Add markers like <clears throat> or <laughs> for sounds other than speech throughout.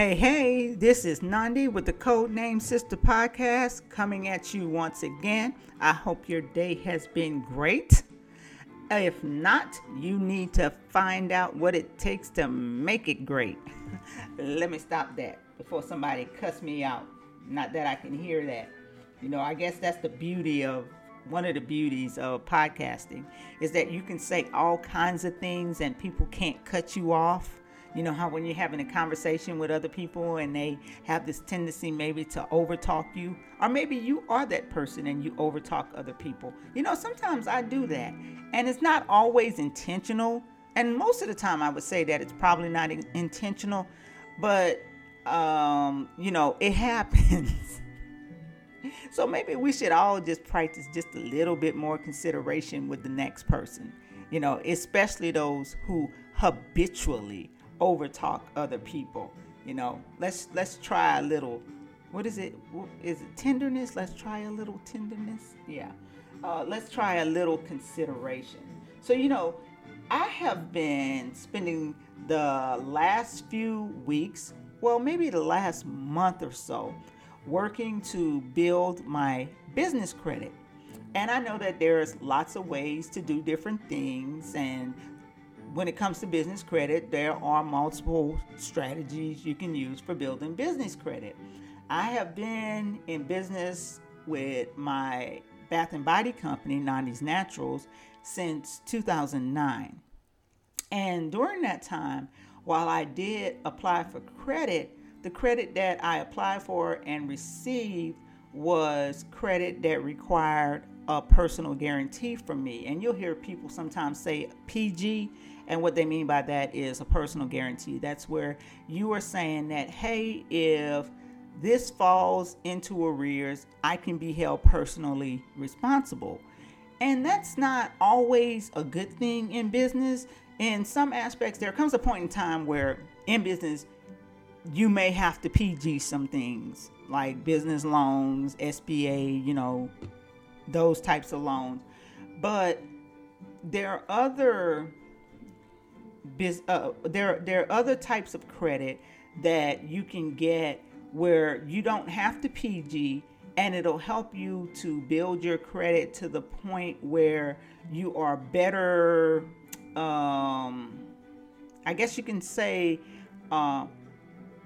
Hey, hey, this is Nandi with the Codename Sister Podcast coming at you once again. I hope your day has been great. If not, you need to find out what it takes to make it great. <laughs> Let me stop that before somebody cuss me out. Not that I can hear that. You know, I guess that's the beauty of one of the beauties of podcasting is that you can say all kinds of things and people can't cut you off you know how when you're having a conversation with other people and they have this tendency maybe to overtalk you, or maybe you are that person and you overtalk other people. You know, sometimes I do that, and it's not always intentional. And most of the time, I would say that it's probably not in- intentional, but um, you know, it <laughs> happens. so maybe we should all just practice just a little bit more consideration with the next person. You know, especially those who habitually overtalk other people. You know, let's let's try a little. What is it? Is it tenderness? Let's try a little tenderness. Yeah. Uh, let's try a little consideration. So you know, I have been spending the last few weeks, well, maybe the last month or so, working to build my business credit. And I know that there's lots of ways to do different things, and when it comes to business credit, there are multiple strategies you can use for building business credit. I have been in business with my bath and body company, Nandi's Naturals, since 2009. And during that time, while I did apply for credit, the credit that I applied for and received was credit that required a personal guarantee from me. And you'll hear people sometimes say PG, and what they mean by that is a personal guarantee. That's where you are saying that, hey, if this falls into arrears, I can be held personally responsible. And that's not always a good thing in business. In some aspects, there comes a point in time where in business, you may have to PG some things like business loans, SBA, you know, those types of loans. But there are other uh, there there are other types of credit that you can get where you don't have to PG and it'll help you to build your credit to the point where you are better um, I guess you can say uh,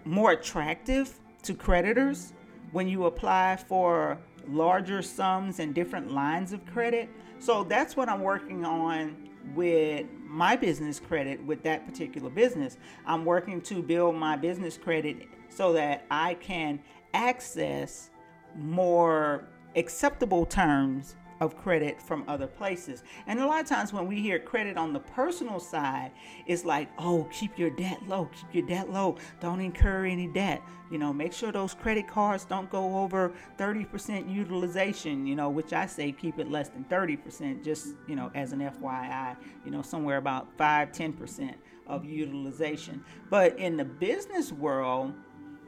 more attractive to creditors when you apply for larger sums and different lines of credit. So that's what I'm working on with my business credit with that particular business. I'm working to build my business credit so that I can access more acceptable terms of credit from other places. And a lot of times when we hear credit on the personal side, it's like, oh, keep your debt low, keep your debt low, don't incur any debt. You know, make sure those credit cards don't go over 30% utilization, you know, which I say keep it less than 30%, just, you know, as an FYI, you know, somewhere about 5 10% of utilization. But in the business world,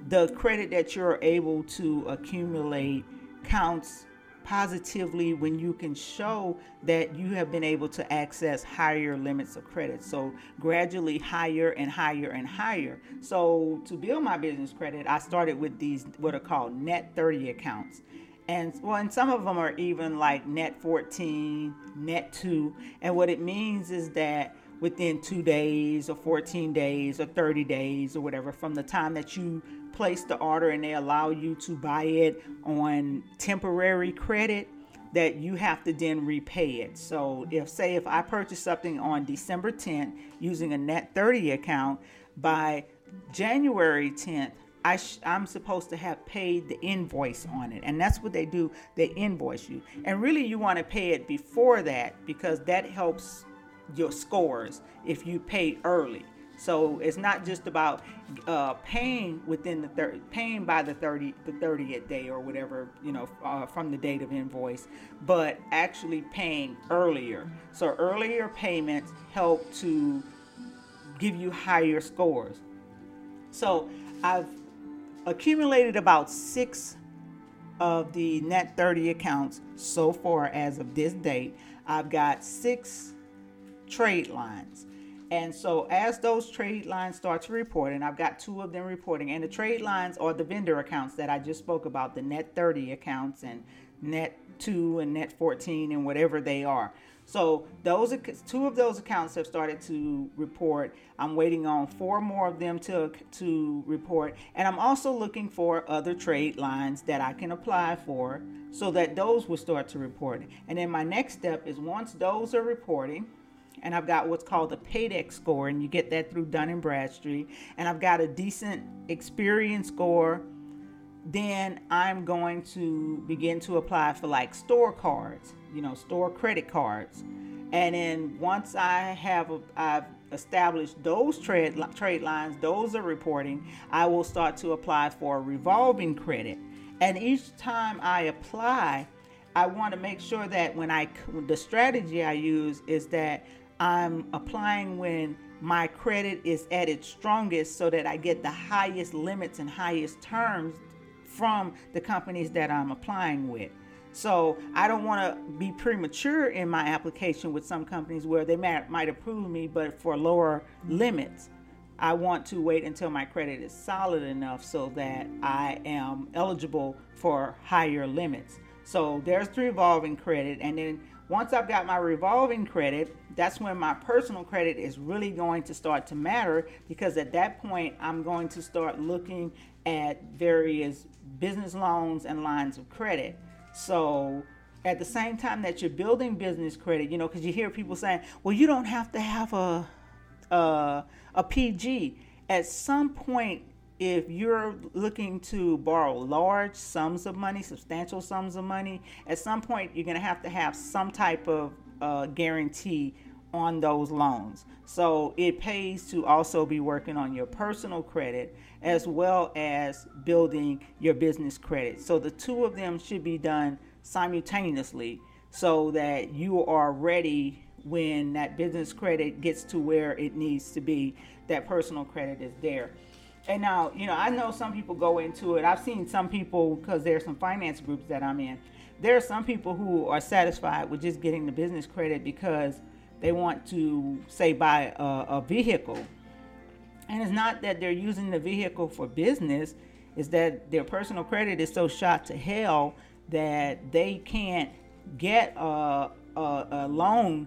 the credit that you're able to accumulate counts positively when you can show that you have been able to access higher limits of credit. So gradually higher and higher and higher. So to build my business credit, I started with these what are called net 30 accounts. And well, and some of them are even like net 14, net 2. And what it means is that within two days or 14 days or 30 days or whatever from the time that you place the order and they allow you to buy it on temporary credit that you have to then repay it. So if say if I purchase something on December 10th using a net 30 account by January 10th I I'm supposed to have paid the invoice on it. And that's what they do. They invoice you. And really, you want to pay it before that because that helps your scores if you pay early. So it's not just about uh, paying within the thir- paying by the 30 the 30th day or whatever you know uh, from the date of invoice, but actually paying earlier. So earlier payments help to give you higher scores. So I've accumulated about six of the net 30 accounts so far as of this date. I've got six trade lines And so as those trade lines start to report, and I've got two of them reporting, and the trade lines are the vendor accounts that I just spoke about, the net 30 accounts and net 2 and net 14 and whatever they are. So those two of those accounts have started to report. I'm waiting on four more of them to to report, and I'm also looking for other trade lines that I can apply for, so that those will start to report. And then my next step is once those are reporting, and I've got what's called a Paydex score, and you get that through Dun and Bradstreet, and I've got a decent Experian score. Then I'm going to begin to apply for like store cards you know, store credit cards. And then once I have a, I've established those trade trade lines, those are reporting, I will start to apply for revolving credit. And each time I apply, I want to make sure that when I the strategy I use is that I'm applying when my credit is at its strongest so that I get the highest limits and highest terms from the companies that I'm applying with. So I don't want to be premature in my application with some companies where they might, might approve me, but for lower limits. I want to wait until my credit is solid enough so that I am eligible for higher limits. So there's the revolving credit. And then once I've got my revolving credit, that's when my personal credit is really going to start to matter because at that point, I'm going to start looking at various business loans and lines of credit. So at the same time that you're building business credit, you know, because you hear people saying, well, you don't have to have a, a, a PG. At some point, if you're looking to borrow large sums of money, substantial sums of money, at some point you're going to have to have some type of uh, guarantee on those loans. So it pays to also be working on your personal credit as well as building your business credit. So the two of them should be done simultaneously so that you are ready when that business credit gets to where it needs to be, that personal credit is there. And now, you know, I know some people go into it. I've seen some people, because there's some finance groups that I'm in, there are some people who are satisfied with just getting the business credit because they want to, say, buy a, a vehicle and it's not that they're using the vehicle for business, it's that their personal credit is so shot to hell that they can't get a, a, a loan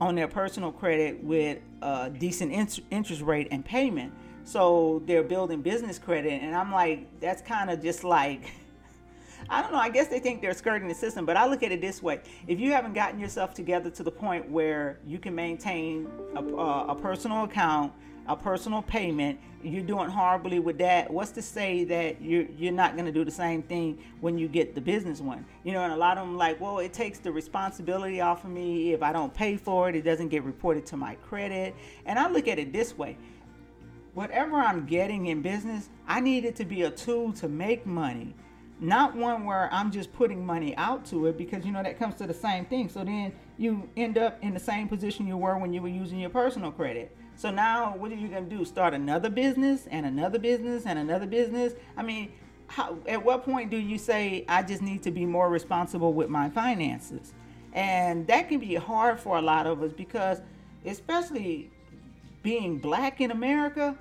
on their personal credit with a decent interest rate and payment. So they're building business credit. And I'm like, that's kind of just like, <laughs> I don't know. I guess they think they're skirting the system, but I look at it this way: if you haven't gotten yourself together to the point where you can maintain a, a personal account a personal payment, you're doing horribly with that. What's to say that you're you're not going to do the same thing when you get the business one? You know, and a lot of them like, well, it takes the responsibility off of me. If I don't pay for it, it doesn't get reported to my credit. And I look at it this way: whatever I'm getting in business, I need it to be a tool to make money. Not one where I'm just putting money out to it because you know that comes to the same thing. So then you end up in the same position you were when you were using your personal credit so now, what are you going to do? Start another business and another business and another business? I mean, how, at what point do you say, I just need to be more responsible with my finances? And that can be hard for a lot of us because, especially being black in America,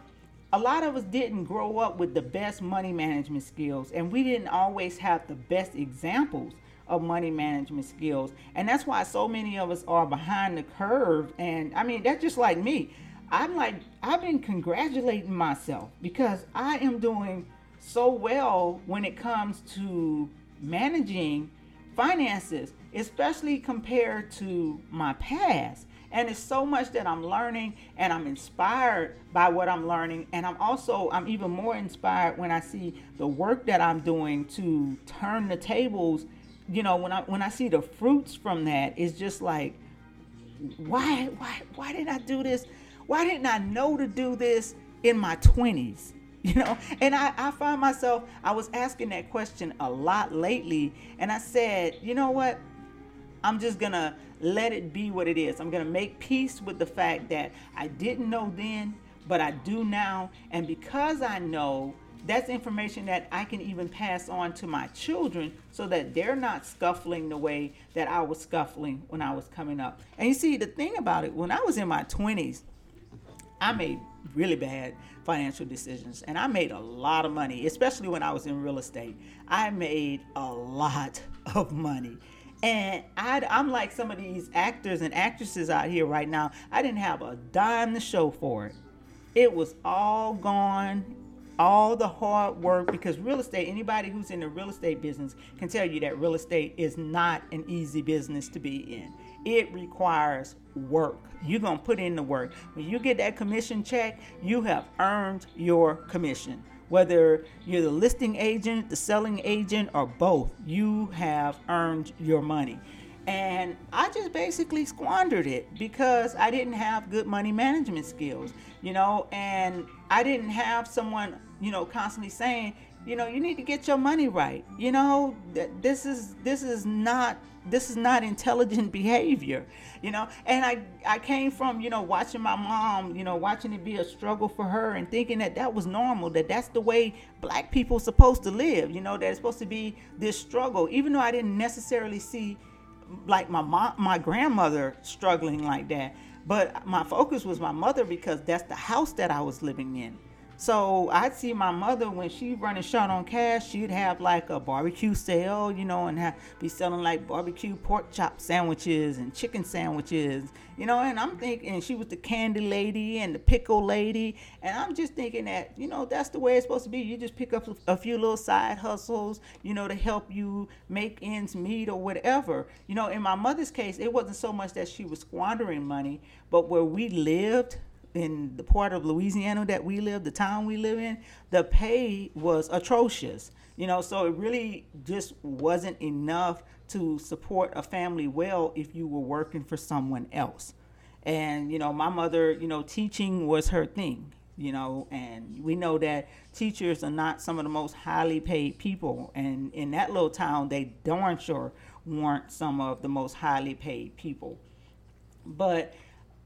a lot of us didn't grow up with the best money management skills, and we didn't always have the best examples of money management skills. And that's why so many of us are behind the curve. And I mean, that's just like me. I'm like, I've been congratulating myself because I am doing so well when it comes to managing finances, especially compared to my past. And it's so much that I'm learning and I'm inspired by what I'm learning. And I'm also, I'm even more inspired when I see the work that I'm doing to turn the tables. You know, when I when I see the fruits from that, it's just like, why, why, why did I do this? why didn't I know to do this in my 20s? <laughs> You know, and I, I find myself, I was asking that question a lot lately, and I said, you know what? I'm just gonna let it be what it is. I'm gonna make peace with the fact that I didn't know then, but I do now. And because I know, that's information that I can even pass on to my children so that they're not scuffling the way that I was scuffling when I was coming up. And you see, the thing about it, when I was in my 20s, I made really bad financial decisions and I made a lot of money, especially when I was in real estate. I made a lot <laughs> of money. And i am like some of these actors and actresses out here right now. I didn't have a dime to show for it. It was all gone, all the hard work, because real estate, anybody who's in the real estate business can tell you that real estate is not an easy business to be in. It requires work. You're going to put in the work. When you get that commission check, you have earned your commission. Whether you're the listing agent, the selling agent, or both, you have earned your money. And I just basically squandered it because I didn't have good money management skills, you know, and I didn't have someone, you know, constantly saying, you know, you need to get your money right. You know, this is this is not this is not intelligent <laughs> behavior you know? And i i came from you know watching my mom you know watching it be a struggle for her and thinking that that was normal that that's the way black people supposed to live you know that it's supposed to be this struggle. Even though i didn't necessarily see like my mom my grandmother struggling like that but my focus was my mother because that's the house that i was living in so I'd see my mother when she running short on cash, she'd have like a barbecue sale, you know, and have, be selling like barbecue pork chop sandwiches and chicken sandwiches, you know. And I'm thinking she was the candy lady and the pickle lady, and I'm just thinking that you know that's the way it's supposed to be. You just pick up a few little side hustles, you know, to help you make ends meet or whatever. You know, in my mother's case, it wasn't so much that she was squandering money, but where we lived in the part of Louisiana that we live, the town we live in, the pay was atrocious. You know, so it really just wasn't enough to support a family well if you were working for someone else. And, you know, my mother, you know, teaching was her thing, you know, and we know that teachers are not some of the most highly paid people. And in that little town, they darn sure weren't some of the most highly paid people. But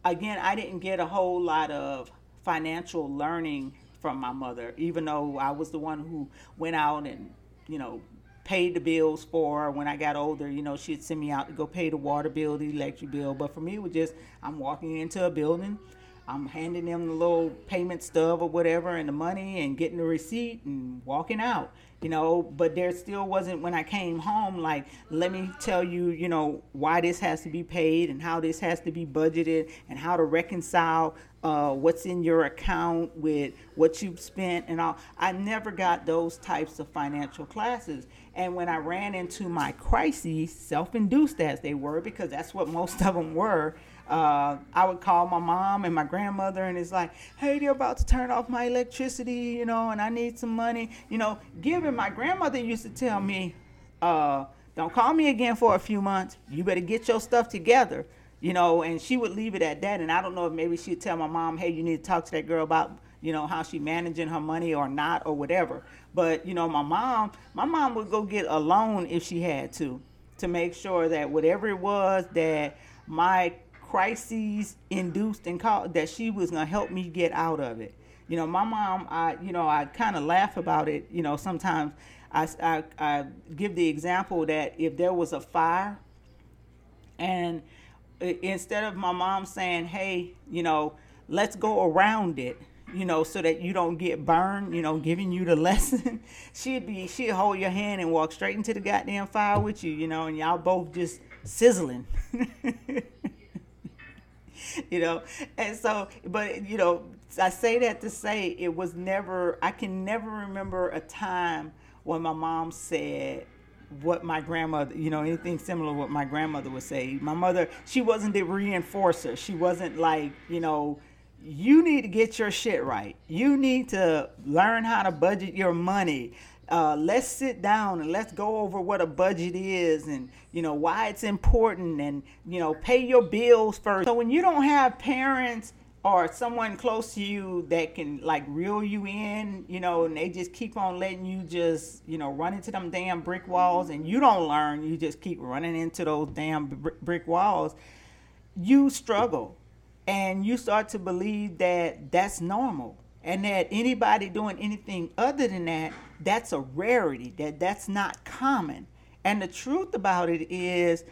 again, I didn't get a whole lot of financial learning from my mother, even though I was the one who went out and, you know, paid the bills for her. When I got older, you know, she'd send me out to go pay the water bill, the electric bill. But for me, it was just I'm walking into a building, I'm handing them the little payment stub or whatever and the money and getting the receipt and walking out you know? But there still wasn't when i came home like let me tell you you know why this has to be paid and how this has to be budgeted and how to reconcile uh, what's in your account with what you've spent and all. I never got those types of financial classes. And when i ran into my crises self-induced as they were because that's what most of them were uh, I would call my mom and my grandmother, and it's like, hey, they're about to turn off my electricity, you know, and I need some money. You know, given my grandmother used to tell me, uh, don't call me again for a few months. You better get your stuff together, you know, and she would leave it at that. And I don't know if maybe she'd tell my mom, hey, you need to talk to that girl about you know how she managing her money or not or whatever but you know my mom my mom would go get a loan if she had to to make sure that whatever it was that my crises induced and called that she was gonna help me get out of it. You know, my mom, I you know, I kind of laugh about it. You know, sometimes I, I I give the example that if there was a fire, and instead of my mom saying, "Hey, you know, let's go around it," you know, so that you don't get burned, you know, giving you the <laughs> lesson. she'd be, she'd hold your hand and walk straight into the goddamn fire with you, you know, and y'all both just sizzling. <laughs> <laughs> you know and so but you know i say that to say it was never i can never remember a time when my mom said what my grandmother, you know, anything similar what my grandmother would say. My mother, she wasn't the reinforcer. She wasn't like, you know, you need to get your shit right. You need to learn how to budget your money uh, let's sit down and let's go over what a budget is and you know why it's important and you know pay your bills first. So when you don't have parents or someone close to you that can like reel you in you know and they just keep on letting you just you know run into them damn brick walls and you don't learn you just keep running into those damn brick walls you struggle. And you start to believe that that's normal and that anybody doing anything other than that that's a rarity that that's not common and the truth about it is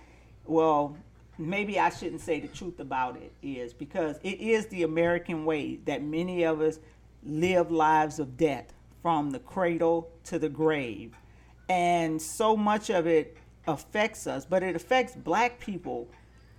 well maybe I shouldn't say the truth about it is because it is the American way that many of us live lives of debt from the cradle to the grave. And so much of it affects us, but it affects black people,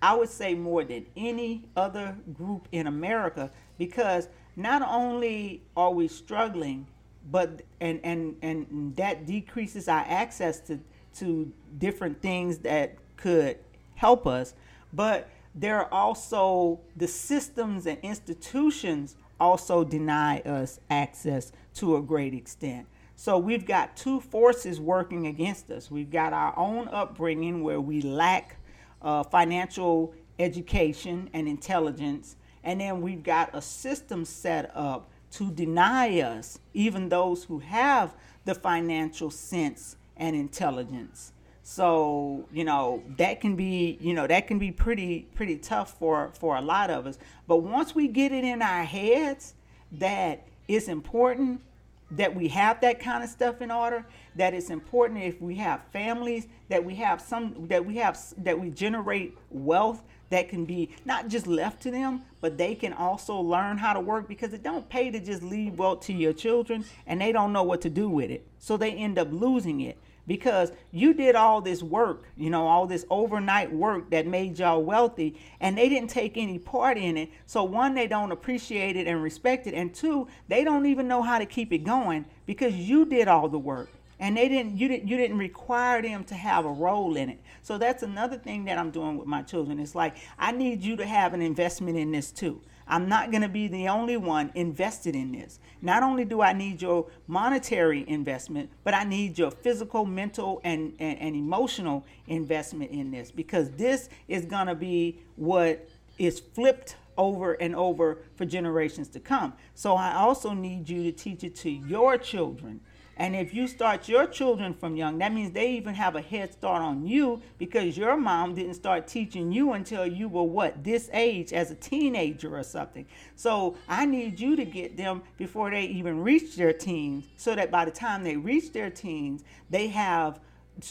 I would say more than any other group in America because not only are we struggling, but and and and that decreases our access to to different things that could help us, but there are also the systems and institutions also deny us access to a great extent. So we've got two forces working against us. We've got our own upbringing where we lack uh, financial education and intelligence, and then we've got a system set up to deny us, even those who have the financial sense and intelligence. So, you know, that can be, you know, that can be pretty pretty tough for for a lot of us. But once we get it in our heads that it's important that we have that kind of stuff in order, that it's important if we have families that we have some that we have that we generate wealth that can be not just left to them, but they can also learn how to work because it don't pay to just leave wealth to your children and they don't know what to do with it. So they end up losing it because you did all this work, you know, all this overnight work that made y'all wealthy, and they didn't take any part in it. So, one, they don't appreciate it and respect it, and two, they don't even know how to keep it going because you did all the work and they didn't you didn't you didn't require them to have a role in it. So that's another thing that i'm doing with my children. It's like i need you to have an investment in this too. I'm not going to be the only one invested in this. Not only do i need your monetary investment but i need your physical mental and and, and emotional investment in this. Because this is going to be what is flipped over and over for generations to come. So i also need you to teach it to your children and if you start your children from young, that means they even have a head start on you because your mom didn't start teaching you until you were what, this age as a teenager or something. So I need you to get them before they even reach their teens so that by the time they reach their teens, they have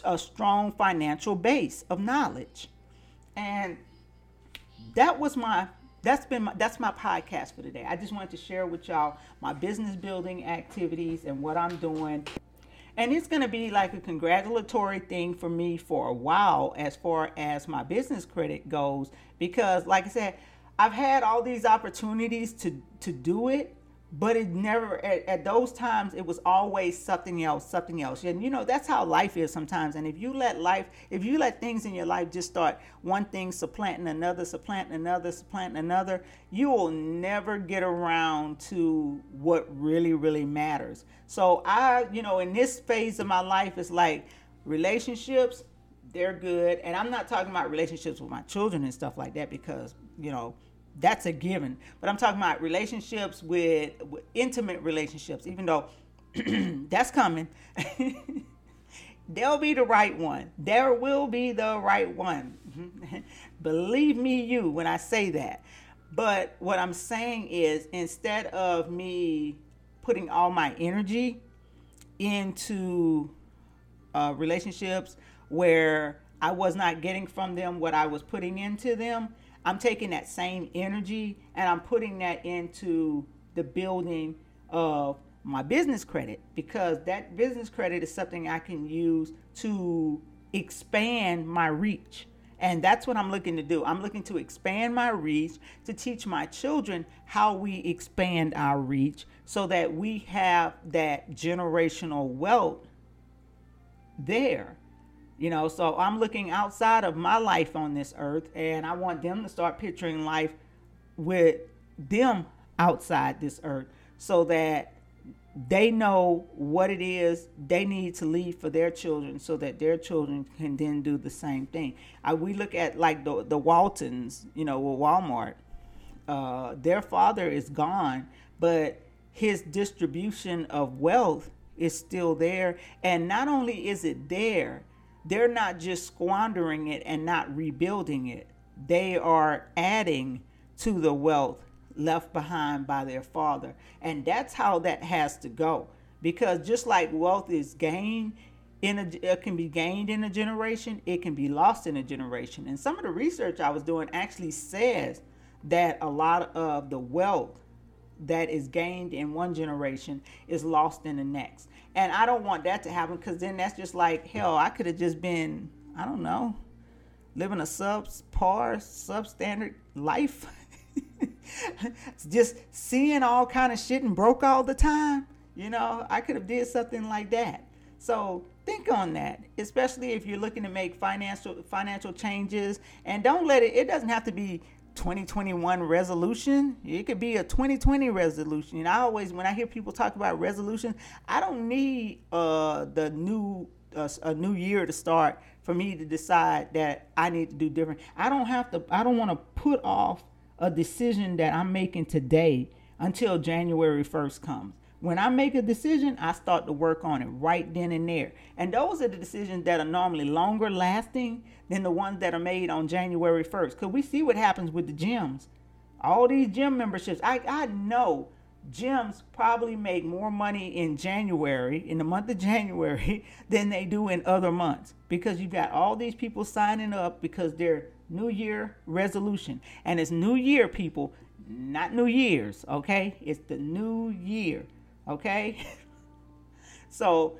a strong financial base of knowledge. And that was my that's been my, that's my podcast for today. I just wanted to share with y'all my business building activities and what I'm doing. And it's going to be like a congratulatory thing for me for a while as far as my business credit goes because like I said, I've had all these opportunities to to do it but it never at, at, those times it was always something else something else. And you know that's how life is sometimes. And if you let life if you let things in your life just start one thing supplanting another supplanting another supplanting another you will never get around to what really really matters. So i you know in this phase of my life it's like relationships they're good. And i'm not talking about relationships with my children and stuff like that because you know that's a given. But I'm talking about relationships with, with intimate relationships, even though <clears throat> that's coming. <laughs> There'll be the right one. There will be the right one. <laughs> Believe me, you, when I say that. But what I'm saying is instead of me putting all my energy into uh, relationships where I was not getting from them what I was putting into them, I'm taking that same energy and I'm putting that into the building of my business credit because that business credit is something I can use to expand my reach. And that's what I'm looking to do. I'm looking to expand my reach, to teach my children how we expand our reach so that we have that generational wealth there you know, so I'm looking outside of my life on this earth and I want them to start picturing life with them outside this earth so that they know what it is they need to leave for their children so that their children can then do the same thing. Uh, we look at like the, the Waltons, you know, with Walmart. Uh, their father is gone, but his distribution of wealth is still there. And not only is it there, they're not just squandering it and not rebuilding it, they are adding to the wealth left behind by their father. And that's how that has to go. Because just like wealth is gained, in a, it can be gained in a generation, it can be lost in a generation. And some of the research I was doing actually says that a lot of the wealth that is gained in one generation is lost in the next. And I don't want that to happen because then that's just like hell. I could have just been, I don't know, living a subpar, substandard life. <laughs> just seeing all kind of shit and broke all the time. You know, I could have did something like that. So think on that, especially if you're looking to make financial financial changes. And don't let it. It doesn't have to be 2021 resolution. It could be a 2020 resolution. And I always, when I hear people talk about resolution, I don't need uh, the new uh, a new year to start for me to decide that I need to do different. I don't have to. I don't want to put off a decision that I'm making today until January 1st comes. When I make a decision, I start to work on it right then and there. And those are the decisions that are normally longer lasting than the ones that are made on January 1st. Because we see what happens with the gyms. All these gym memberships, I, I know gyms probably make more money in January, in the month of <laughs> January, than they do in other months. Because you've got all these people signing up because they're New Year resolution. And it's New Year, people, not New Year's, okay? It's the New Year. Okay? <laughs> so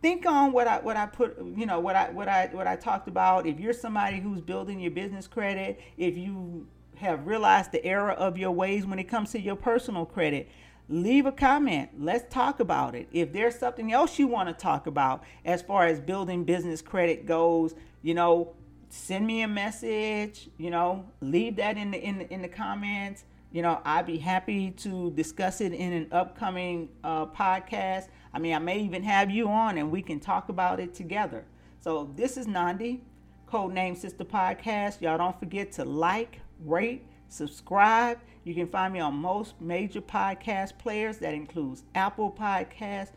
think on what I what I put you know what I what I what I talked about. If you're somebody who's building your business credit, if you have realized the error of your ways when it comes to your personal credit, leave a comment. Let's talk about it. If there's something else you want to talk about as far as building business credit goes, you know, send me a message, you know, leave that in the in the, in the comments you know, I'd be happy to discuss it in an upcoming uh, podcast. I mean, I may even have you on and we can talk about it together. So this is Nandi, Codename Sister Podcast. Y'all don't forget to like, rate, subscribe. You can find me on most major podcast players. That includes Apple Podcast,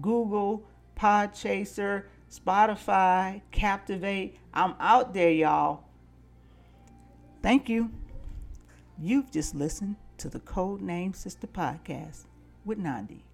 Google, Podchaser, Spotify, Captivate. I'm out there, y'all. Thank you. You've just listened to the Code Name Sister podcast with Nandi.